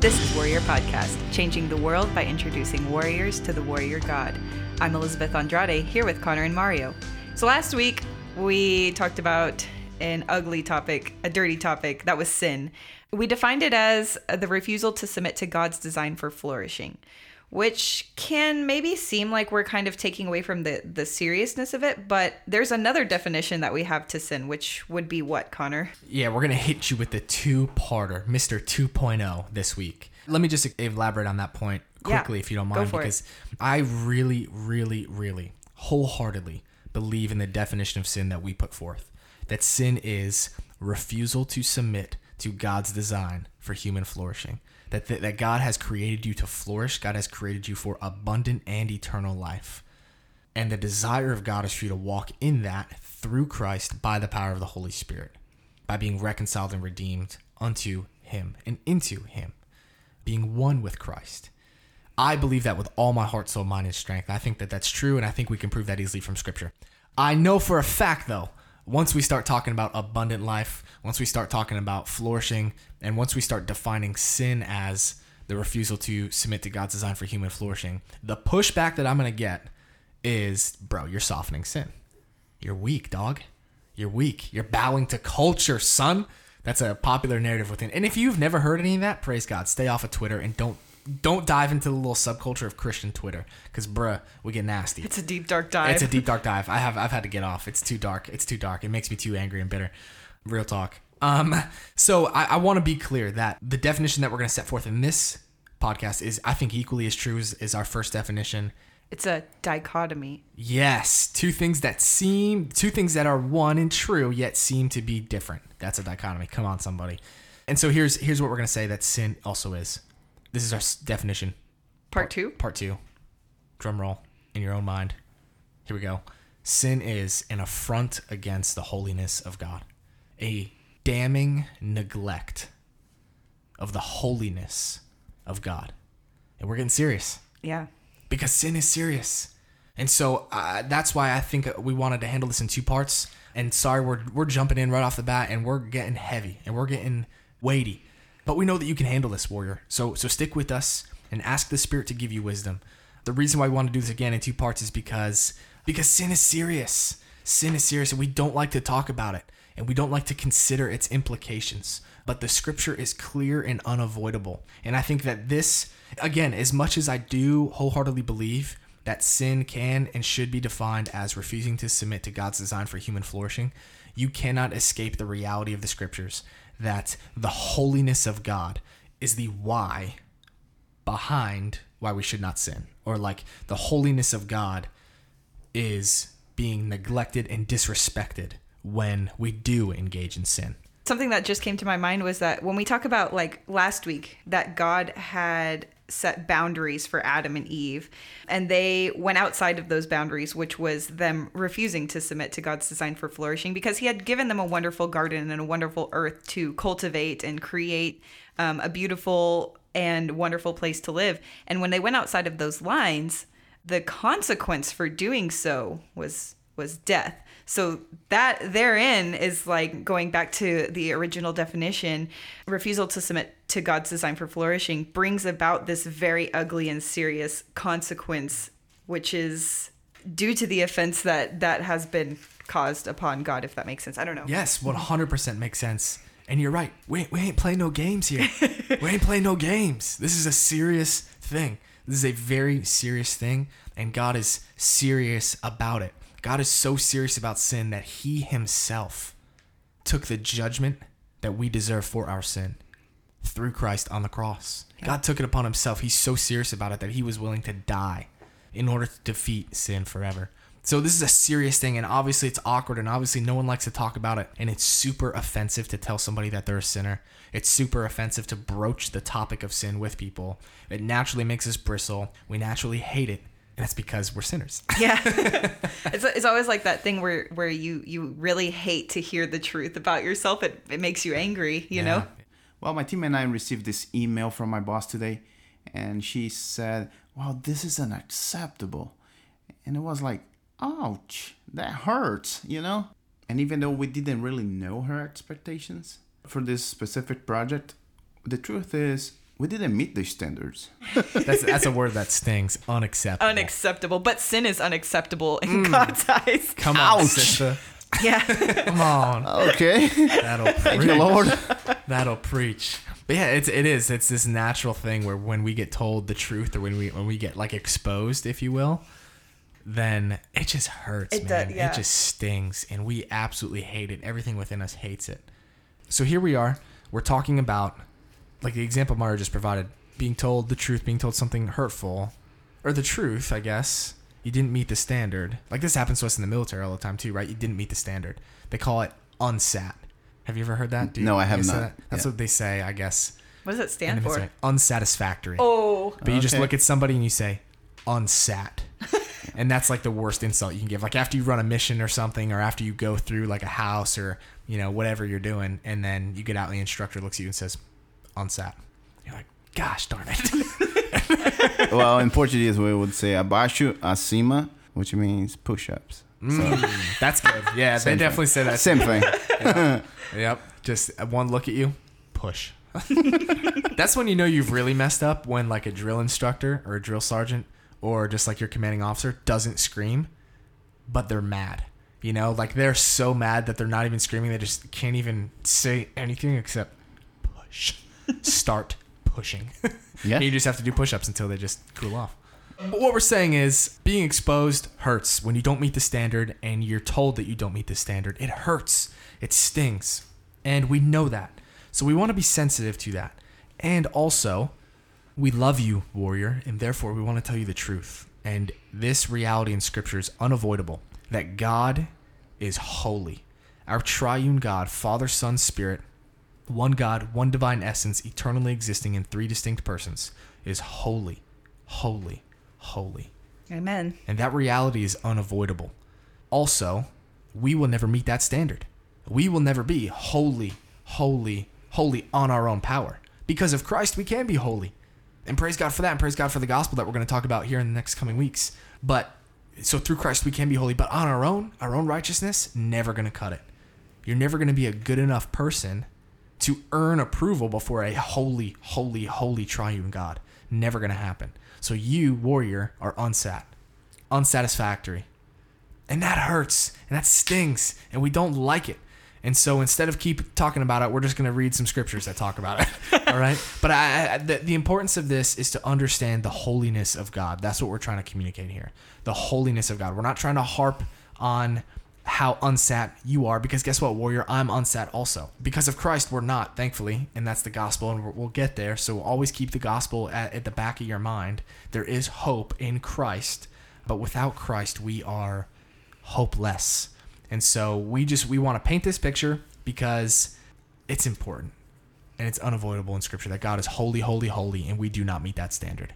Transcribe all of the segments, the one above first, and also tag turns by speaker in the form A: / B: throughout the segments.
A: This is Warrior Podcast, changing the world by introducing warriors to the warrior god. I'm Elizabeth Andrade, here with Connor and Mario. So last week, we talked about an ugly topic, a dirty topic, that was sin. We defined it as the refusal to submit to God's design for flourishing which can maybe seem like we're kind of taking away from the the seriousness of it but there's another definition that we have to sin which would be what connor
B: Yeah, we're gonna hit you with the two-parter, Mr. 2.0 this week. Let me just elaborate on that point
A: Yeah,
B: quickly, if you don't mind,
A: for it.
B: because I really, really, really wholeheartedly believe in the definition of sin that we put forth. That sin is refusal to submit to God's design for human flourishing. That, that, that God has created you to flourish. God has created you for abundant and eternal life. And the desire of God is for you to walk in that through Christ by the power of the Holy Spirit, by being reconciled and redeemed unto Him and into Him, being one with Christ. I believe that with all my heart, soul, mind, and strength. I think that that's true, and I think we can prove that easily from Scripture. I know for a fact, though, once we start talking about abundant life, once we start talking about flourishing, and once we start defining sin as the refusal to submit to God's design for human flourishing, the pushback that I'm going to get is, bro, you're softening sin. You're weak, dog. You're weak. You're bowing to culture, son. That's a popular narrative within. And if you've never heard any of that, praise God. Stay off of Twitter and don't don't dive into the little subculture of Christian Twitter, because bruh, we get nasty.
A: it's a deep dark dive
B: It's a deep dark dive. I have I've had to get off. It's too dark. It's too dark. It makes me too angry and bitter. Real talk. Um, so I, I want to be clear that the definition that we're gonna set forth in this podcast is I think equally as true as, as our first definition.
A: it's a dichotomy
B: Yes, two things that seem two things that are one and true yet seem to be different. That's a dichotomy. Come on, somebody. And so here's here's what we're gonna say that sin also is. This is our s- definition.
A: part two
B: Part two. Drum roll in your own mind. Here we go. Sin is an affront against the holiness of God, a damning neglect of the holiness of God. And we're getting serious
A: yeah
B: because sin is serious. And so uh, that's why I think we wanted to handle this in two parts. And sorry, we're, we're jumping in right off the bat and we're getting heavy and we're getting weighty. But we know that you can handle this, warrior. So so stick with us and ask the Spirit to give you wisdom. The reason why we want to do this again in two parts is because because sin is serious. Sin is serious and we don't like to talk about it and we don't like to consider its implications. But the scripture is clear and unavoidable. And I think that this again, as much as I do wholeheartedly believe that sin can and should be defined as refusing to submit to God's design for human flourishing, you cannot escape the reality of the scriptures that the holiness of God is the why behind why we should not sin. Or like the holiness of God is being neglected and disrespected when we do engage in sin.
A: something that just came to my mind was that when we talk about like last week that god had set boundaries for adam and eve and they went outside of those boundaries which was them refusing to submit to god's design for flourishing because he had given them a wonderful garden and a wonderful earth to cultivate and create um, a beautiful and wonderful place to live and when they went outside of those lines the consequence for doing so was was death. So that therein is like going back to the original definition, refusal to submit to God's design for flourishing brings about this very ugly and serious consequence, which is due to the offense that that has been caused upon God, if that makes sense. I don't know.
B: Yes, 100% makes sense. And you're right. We, we ain't playing no games here. we ain't playing no games. This is a serious thing. This is a very serious thing. And God is serious about it. God is so serious about sin that He Himself took the judgment that we deserve for our sin through Christ on the cross. God took it upon Himself. He's so serious about it that He was willing to die in order to defeat sin forever. So this is a serious thing, and obviously it's awkward, and obviously no one likes to talk about it, and it's super offensive to tell somebody that they're a sinner. It's super offensive to broach the topic of sin with people. It naturally makes us bristle. We naturally hate it, and that's because we're sinners.
A: Yeah. it's, it's always like that thing where, where you, you really hate to hear the truth about yourself. It, it makes you angry, you know?
C: Well, my team and I received this email from my boss today, and she said, Wow, this is unacceptable. And it was like, ouch, that hurts, you know? And even though we didn't really know her expectations for this specific project, the truth is we didn't meet the standards.
B: That's that's a word that stings. Unacceptable.
A: Unacceptable. But sin is unacceptable in hmm. God's eyes.
B: Come on,
C: Ouch.
B: sister.
A: Yeah.
B: Come on.
C: Okay.
B: That'll
C: Thank
B: preach.
C: you, Lord.
B: That'll preach. But yeah, it's it is. It's this natural thing where when we get told the truth or when we when we get like exposed, if you will, then it just hurts,
A: It
B: man.
A: does, yeah.
B: It just stings and we absolutely hate it. Everything within us hates it. So here we are. We're talking about like the example Mario just provided, being told the truth, being told something hurtful, or the truth, I guess. You didn't meet the standard. Like this happens to us in the military all the time too, right? You didn't meet the standard. They call it unsat. Have you ever heard that? Do you-
C: No, I have
B: you say
C: not.
B: that? That's
C: Yeah.
B: what they say, I guess.
A: What does that
B: in
A: stand for?
B: military. Unsatisfactory.
A: Oh.
B: But you just look at somebody and you say, unsat. and that's like the worst insult you can give. Like after you run a mission or something, or after you go through like a house or, you know, whatever you're doing, and then you get out and the instructor looks at you and says, unsat. You're like, gosh darn it.
C: well, in Portuguese, we would say abaixo, acima, which means push-ups.
B: Mm, that's good. Yeah, they
C: Same
B: definitely say that.
C: Same thing.
B: Yep. Just one look at you, push. That's when you know you've really messed up when like a drill instructor or a drill sergeant or just like your commanding officer doesn't scream, but they're mad. You know, like they're so mad that they're not even screaming. They just can't even say anything except push. Start pushing.
C: Yeah.
B: You just have to do push ups until they just cool off. But what we're saying is being exposed hurts when you don't meet the standard and you're told that you don't meet the standard. It hurts. It stings. And we know that. So we want to be sensitive to that. And also, we love you, warrior, and therefore we want to tell you the truth. And this reality in Scripture is unavoidable that God is holy. Our triune God, Father, Son, Spirit, one God, one divine essence, eternally existing in three distinct persons, is holy, holy, holy.
A: Amen.
B: And that reality is unavoidable. Also, we will never meet that standard. We will never be holy, holy, holy on our own power. Because of Christ, we can be holy. And praise God for that, and praise God for the gospel that we're going to talk about here in the next coming weeks. But so through Christ, we can be holy, but on our own, our own righteousness, never going to cut it. You're never going to be a good enough person to earn approval before a holy, holy, holy triune God. Never going to happen. So you, warrior, are unsat, unsatisfactory. And that hurts and that stings and we don't like it. And so instead of keep talking about it, we're just going to read some scriptures that talk about it. All right. But I, I, the, the importance of this is to understand the holiness of God. That's what we're trying to communicate here. The holiness of God. We're not trying to harp on how unsat you are because guess what, warrior? I'm unsat also. Because of Christ, we're not, thankfully. And that's the gospel. And we'll get there. So always keep the gospel at, at the back of your mind. There is hope in Christ. But without Christ, we are hopeless. And so we just we want to paint this picture because it's important and it's unavoidable in scripture that God is holy, holy, holy, and we do not meet that standard.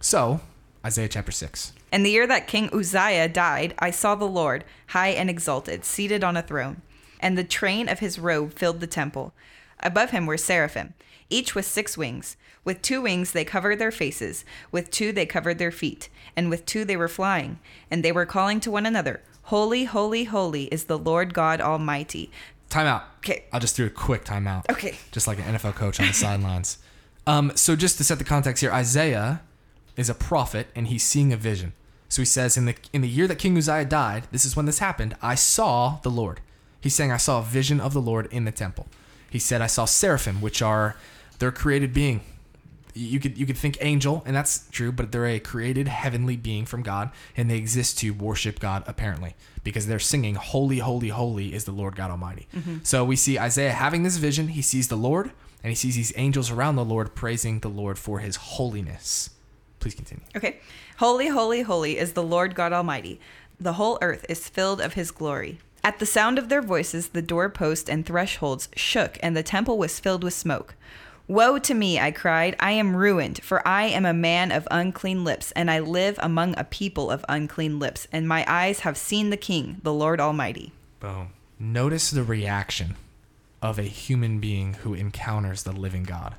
B: So, Isaiah chapter 6.
A: And the year that King Uzziah died, I saw the Lord, high and exalted, seated on a throne, and the train of his robe filled the temple. Above him were seraphim, each with six wings. With two wings they covered their faces, with two they covered their feet, and with two they were flying. And they were calling to one another, Holy, holy, holy is the Lord God Almighty.
B: Time out.
A: 'Kay.
B: I'll just do a quick timeout.
A: Okay.
B: Just like an NFL coach on the sidelines. Um, so just to set the context here, Isaiah is a prophet and he's seeing a vision. So he says, in the in the year that King Uzziah died, this is when this happened. I saw the Lord. He's saying, I saw a vision of the Lord in the temple. He said, I saw seraphim, which are their created being. You could you could think angel, and that's true, but they're a created heavenly being from God, and they exist to worship God apparently because they're singing "Holy, Holy, Holy is the Lord God Almighty." Mm-hmm. So we see Isaiah having this vision. He sees the Lord, and he sees these angels around the Lord praising the Lord for His holiness. Please continue.
A: Okay. Holy, holy, holy is the Lord God Almighty. The whole earth is filled of his glory. At the sound of their voices, the doorpost and thresholds shook, and the temple was filled with smoke. Woe to me, I cried. I am ruined, for I am a man of unclean lips, and I live among a people of unclean lips, and my eyes have seen the King, the Lord Almighty.
B: Boom. Notice the reaction of a human being who encounters the living God.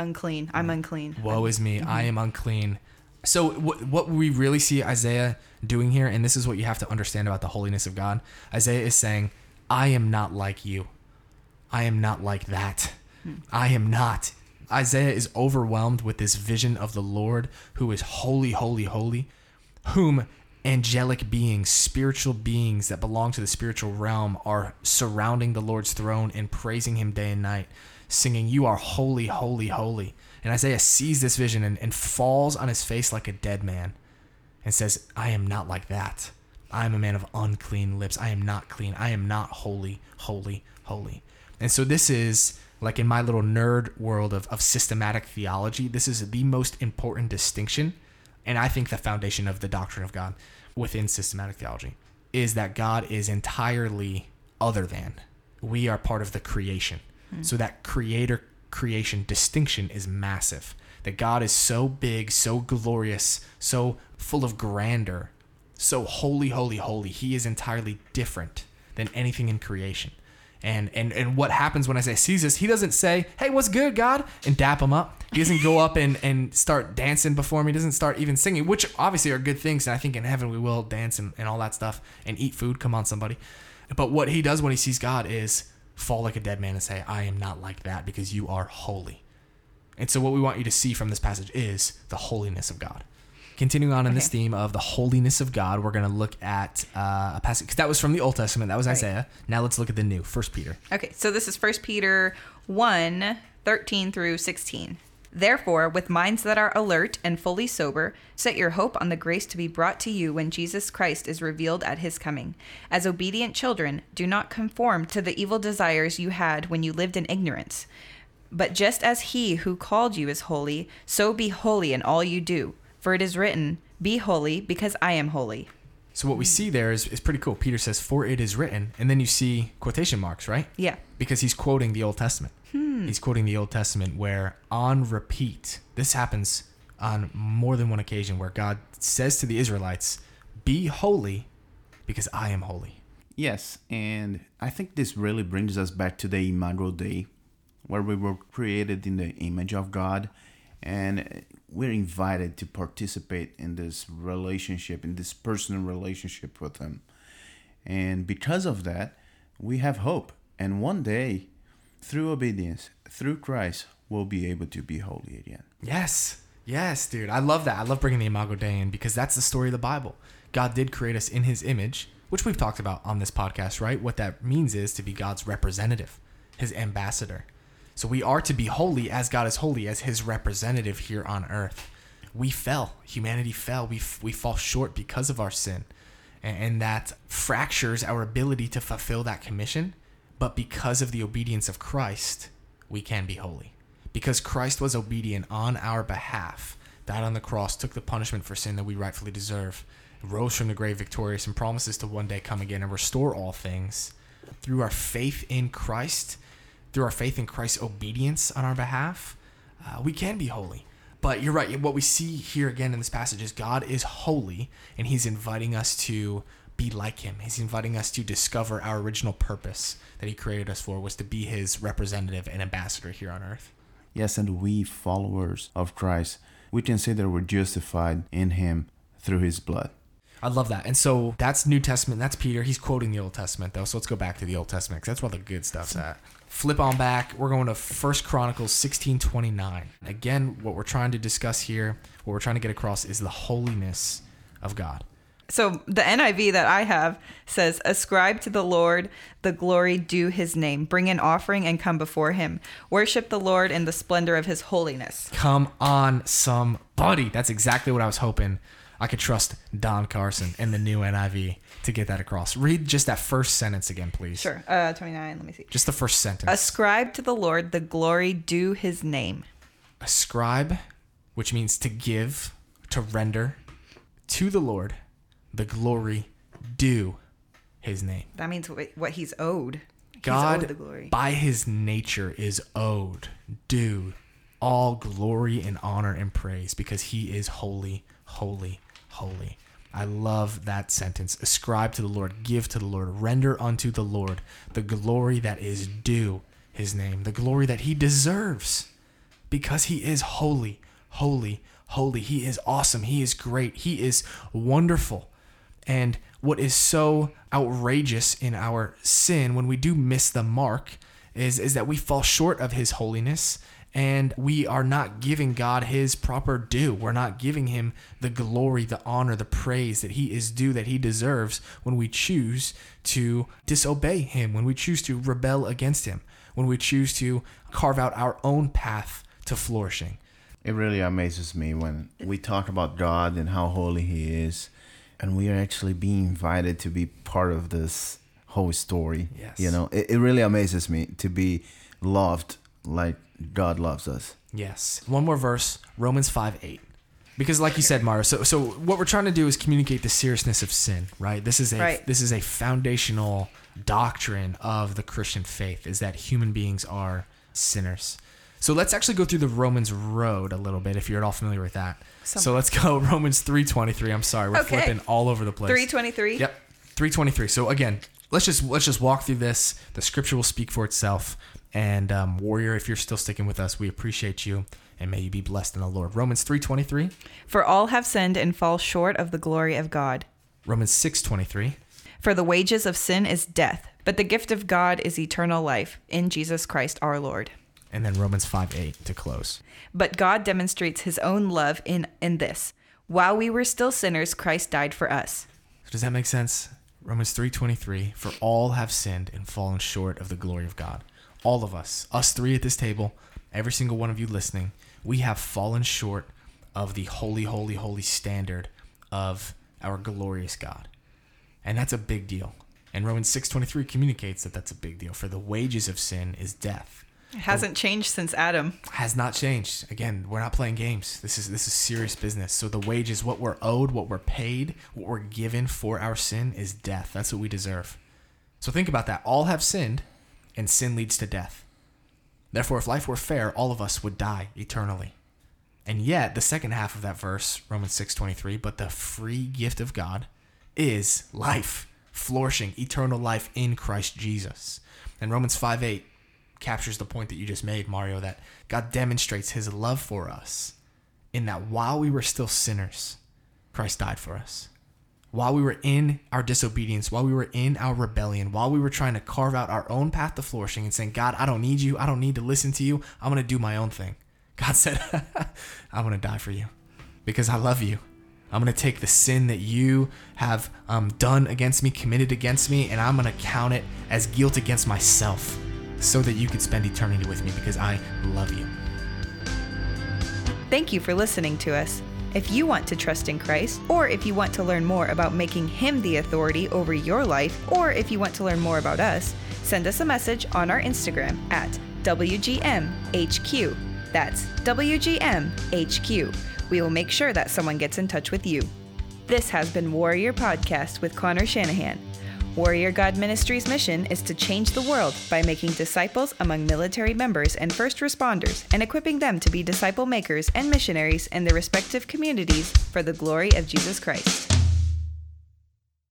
A: Unclean. I'm unclean.
B: Woe is me, I am unclean. So what what we really see Isaiah doing here, and this is what you have to understand about the holiness of God. Isaiah is saying, "I am not like you. I am not like that. Hmm. I am not Isaiah is overwhelmed with this vision of the Lord who is holy, holy, holy, whom angelic beings, spiritual beings that belong to the spiritual realm are surrounding the Lord's throne and praising him day and night, singing, You are holy, holy, holy. And Isaiah sees this vision and, and falls on his face like a dead man and says, I am not like that. I am a man of unclean lips. I am not clean. I am not holy, holy, holy. And so this is like in my little nerd world of, of systematic theology, this is the most important distinction. And I think the foundation of the doctrine of God within systematic theology is that God is entirely other than. We are part of the creation. Hmm. So that creator creation distinction is massive. That God is so big, so glorious, so full of grandeur, so holy, holy, holy. He is entirely different than anything in creation. And and and what happens when Isaiah sees this, he doesn't say, Hey, what's good, God? and dap him up. He doesn't go up and, and start dancing before him. He doesn't start even singing, which obviously are good things. And I think in heaven we will dance and, and all that stuff and eat food. Come on, somebody. But what he does when he sees God is fall like a dead man and say, I am not like that because you are holy. And so what we want you to see from this passage is the holiness of God. Continuing on in this theme of the holiness of God, we're going to look at uh, a passage because that was from the Old Testament. That was
A: Right.
B: Isaiah. Now let's look at the new, First Peter.
A: Okay, so this is 1 Peter 1 13 through 16. Therefore, with minds that are alert and fully sober, set your hope on the grace to be brought to you when Jesus Christ is revealed at his coming. As obedient children, do not conform to the evil desires you had when you lived in ignorance. But just as he who called you is holy, so be holy in all you do. For it is written, Be holy, because I am holy.
B: So what we see there is, is pretty cool. Peter says, "For it is written," and then you see quotation marks, right?
A: Yeah.
B: Because he's quoting the Old Testament. Hmm. He's quoting the Old Testament where on repeat, this happens on more than one occasion where God says to the Israelites, "Be holy, because I am holy."
C: Yes, and I think this really brings us back to the Imago Dei, where we were created in the image of God, and we're invited to participate in this relationship, in this personal relationship with Him. And because of that, we have hope. And one day, through obedience, through Christ, we'll be able to be holy again.
B: Yes. Yes, dude. I love that. I love bringing the Imago Dei in because that's the story of the Bible. God did create us in his image, which we've talked about on this podcast, right? What that means is to be God's representative, his ambassador. So we are to be holy as God is holy, as his representative here on earth. We fell. Humanity fell. We, f- we fall short because of our sin. And, and that fractures our ability to fulfill that commission. But because of the obedience of Christ, we can be holy because Christ was obedient on our behalf, died on the cross, took the punishment for sin that we rightfully deserve, rose from the grave victorious, and promises to one day come again and restore all things. Through our faith in Christ, through our faith in Christ's obedience on our behalf, uh, we can be holy. But you're right. What we see here again in this passage is God is holy, and He's inviting us to be like Him. He's inviting us to discover our original purpose that He created us for was to be His representative and ambassador here on earth.
C: Yes, and we, followers of Christ, we can say that we're justified in Him through His blood.
B: I love that. And so that's New Testament. That's Peter. He's quoting the Old Testament, though. So let's go back to the Old Testament because that's where the good stuff's at. Flip on back. We're going to First Chronicles 1629. Again, what we're trying to discuss here, what we're trying to get across is the holiness of God.
A: So the NIV that I have says, Ascribe to the Lord the glory due his name. Bring an offering and come before him. Worship the Lord in the splendor of his holiness.
B: Come on, somebody. That's exactly what I was hoping. I could trust Don Carson and the new NIV to get that across. Read just that first sentence again, please.
A: Sure. Uh, 29, let me see.
B: Just the first sentence.
A: Ascribe to the Lord the glory due his name.
B: ascribe, which means to give, to render to the Lord the glory due his name.
A: That means what he's owed. He's
B: God,
A: owed the glory.
B: by his nature, is owed, due all glory and honor and praise because he is holy, holy, holy. I love that sentence. Ascribe to the Lord, give to the Lord, render unto the Lord the glory that is due his name, the glory that he deserves because he is holy, holy, holy. He is awesome. He is great. He is wonderful. And what is so outrageous in our sin when we do miss the mark is, is that we fall short of his holiness and we are not giving God his proper due. We're not giving him the glory, the honor, the praise that he is due, that he deserves when we choose to disobey him, when we choose to rebel against him, when we choose to carve out our own path to flourishing.
C: It really amazes me when we talk about God and how holy He is, and we are actually being invited to be part of this whole story.
B: Yes.
C: You know, it, it really amazes me to be loved like God loves us.
B: Yes. One more verse, Romans 5 8. Because like you said, Mara, so so what we're trying to do is communicate the seriousness of sin, right? This is a
A: Right.
B: this is a foundational doctrine of the Christian faith is that human beings are sinners. So let's actually go through the Romans road a little bit if you're at all familiar with that. So let's go Romans 3:23. I'm sorry, we're
A: Okay.
B: flipping all over the place.
A: 323.
B: Yep. 323. So again, let's just let's just walk through this. The scripture will speak for itself. And um, warrior, if you're still sticking with us, we appreciate you and may you be blessed in the Lord. Romans 3:23,
A: For all have sinned and fall short of the glory of God.
B: Romans 6:23,
A: For the wages of sin is death, but the gift of God is eternal life in Jesus Christ our Lord.
B: And then Romans 5:8 to close.
A: But God demonstrates his own love in, in this. While we were still sinners, Christ died for us.
B: So does that make sense? Romans 3:23, for all have sinned and fallen short of the glory of God. All of us, us three at this table, every single one of you listening, we have fallen short of the holy holy holy standard of our glorious God. And that's a big deal. And Romans 6:23 communicates that that's a big deal for the wages of sin is death.
A: It hasn't changed since Adam.
B: Has not changed. Again, we're not playing games. This is this is serious business. So the wages, what we're owed, what we're paid, what we're given for our sin is death. That's what we deserve. So think about that. All have sinned, and sin leads to death. Therefore, if life were fair, all of us would die eternally. And yet, the second half of that verse, Romans 6:23, but the free gift of God is life, flourishing, eternal life in Christ Jesus. And Romans 5:8 captures the point that you just made, Mario, that God demonstrates his love for us in that while we were still sinners, Christ died for us. While we were in our disobedience, while we were in our rebellion, while we were trying to carve out our own path to flourishing and saying, God, I don't need you. I don't need to listen to you. I'm going to do my own thing. God said, I'm going to die for you because I love you. I'm going to take the sin that you have um, done against me, committed against me, and I'm going to count it as guilt against myself so that you could spend eternity with me because I love you.
A: Thank you for listening to us. If you want to trust in Christ, or if you want to learn more about making Him the authority over your life, or if you want to learn more about us, send us a message on our Instagram at WGMHQ. That's WGMHQ. We will make sure that someone gets in touch with you. This has been Warrior Podcast with Connor Shanahan. Warrior God Ministries' mission is to change the world by making disciples among military members and first responders and equipping them to be disciple makers and missionaries in their respective communities for the glory of Jesus Christ.